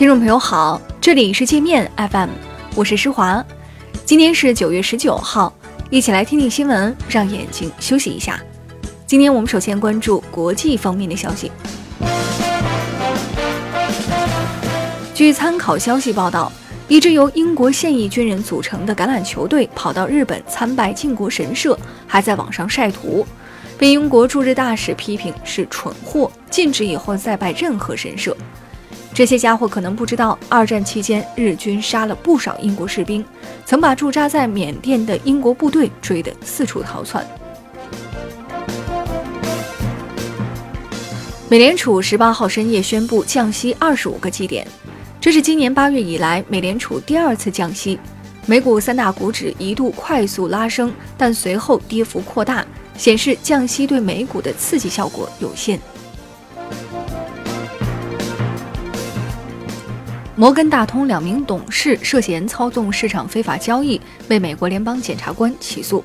听众朋友好，这里是界面 FM，我是施华。今天是九月十九号，一起来听听新闻，让眼睛休息一下。今天我们首先关注国际方面的消息。据参考消息报道，一支由英国现役军人组成的橄榄球队跑到日本参拜靖国神社，还在网上晒图，被英国驻日大使批评是蠢货，禁止以后再拜任何神社。这些家伙可能不知道，二战期间日军杀了不少英国士兵，曾把驻扎在缅甸的英国部队追得四处逃窜。美联储十八号深夜宣布降息二十五个基点，这是今年八月以来美联储第二次降息。美股三大股指一度快速拉升，但随后跌幅扩大，显示降息对美股的刺激效果有限。摩根大通两名董事涉嫌操纵市场非法交易，被美国联邦检察官起诉。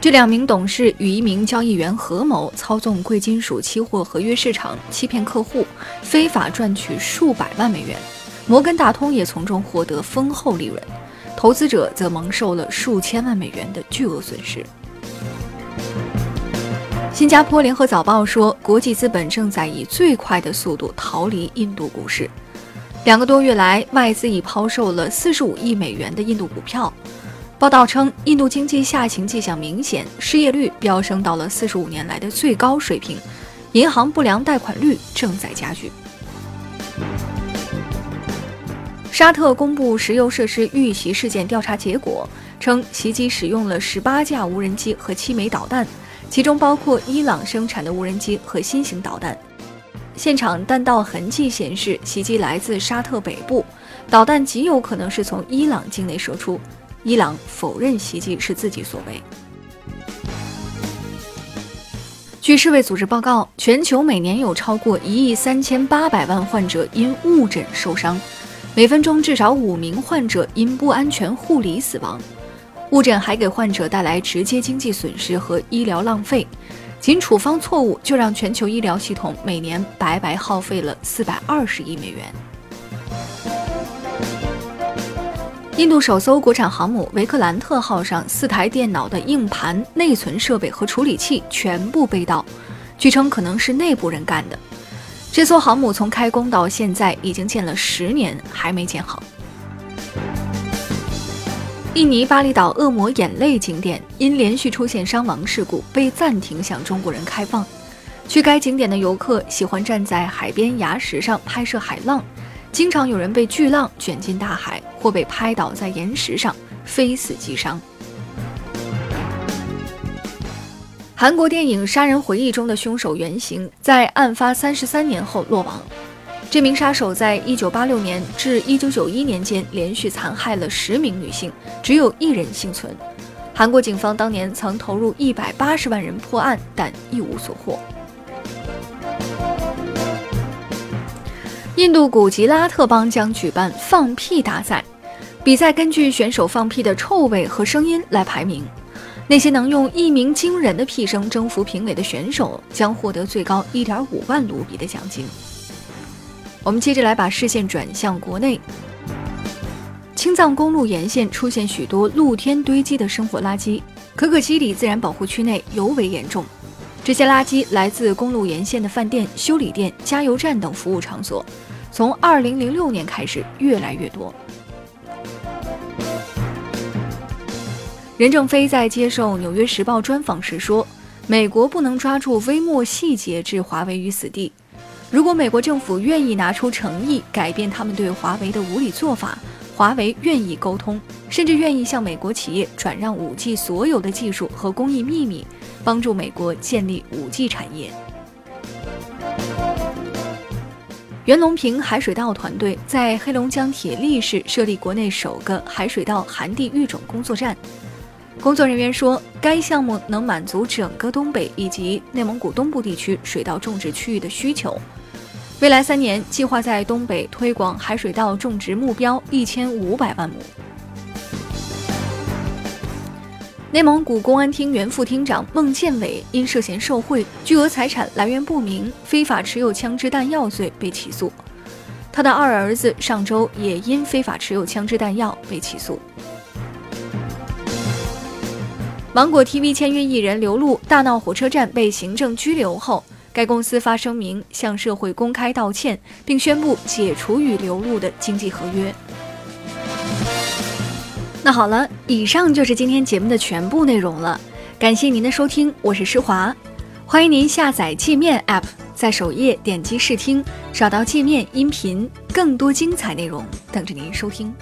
这两名董事与一名交易员合谋操纵贵金属期货合约市场，欺骗客户，非法赚取数百万美元。摩根大通也从中获得丰厚利润，投资者则蒙受了数千万美元的巨额损失。新加坡联合早报说，国际资本正在以最快的速度逃离印度股市。两个多月来，外资已抛售了四十五亿美元的印度股票。报道称，印度经济下行迹象明显，失业率飙升到了四十五年来的最高水平，银行不良贷款率正在加剧。沙特公布石油设施遇袭事件调查结果，称袭击使用了十八架无人机和七枚导弹，其中包括伊朗生产的无人机和新型导弹。现场弹道痕迹显示，袭击来自沙特北部，导弹极有可能是从伊朗境内射出。伊朗否认袭击是自己所为。据世卫组织报告，全球每年有超过一亿三千八百万患者因误诊受伤，每分钟至少五名患者因不安全护理死亡。误诊还给患者带来直接经济损失和医疗浪费。仅处方错误就让全球医疗系统每年白白耗费了四百二十亿美元。印度首艘国产航母维克兰特号上四台电脑的硬盘、内存设备和处理器全部被盗，据称可能是内部人干的。这艘航母从开工到现在已经建了十年，还没建好。印尼巴厘岛恶魔眼泪景点因连续出现伤亡事故，被暂停向中国人开放。去该景点的游客喜欢站在海边崖石上拍摄海浪，经常有人被巨浪卷进大海，或被拍倒在岩石上，非死即伤。韩国电影《杀人回忆》中的凶手原型在案发三十三年后落网。这名杀手在1986年至1991年间连续残害了十名女性，只有一人幸存。韩国警方当年曾投入180万人破案，但一无所获。印度古吉拉特邦将举办放屁大赛，比赛根据选手放屁的臭味和声音来排名。那些能用一鸣惊人的屁声征服评委的选手将获得最高1.5万卢比的奖金。我们接着来把视线转向国内，青藏公路沿线出现许多露天堆积的生活垃圾，可可西里自然保护区内尤为严重。这些垃圾来自公路沿线的饭店、修理店、加油站等服务场所，从2006年开始越来越多。任正非在接受《纽约时报》专访时说：“美国不能抓住微末细节置华为于死地。”如果美国政府愿意拿出诚意改变他们对华为的无理做法，华为愿意沟通，甚至愿意向美国企业转让 5G 所有的技术和工艺秘密，帮助美国建立 5G 产业。袁隆平海水稻团队在黑龙江铁力市设立国内首个海水稻寒地育种工作站。工作人员说，该项目能满足整个东北以及内蒙古东部地区水稻种植区域的需求。未来三年，计划在东北推广海水稻种植目标一千五百万亩。内蒙古公安厅原副厅长孟建伟因涉嫌受贿、巨额财产来源不明、非法持有枪支弹药罪被起诉。他的二儿子上周也因非法持有枪支弹药被起诉。芒果 TV 签约艺人刘露大闹火车站被行政拘留后，该公司发声明向社会公开道歉，并宣布解除与刘露的经济合约。那好了，以上就是今天节目的全部内容了，感谢您的收听，我是施华，欢迎您下载界面 App，在首页点击试听，找到界面音频，更多精彩内容等着您收听。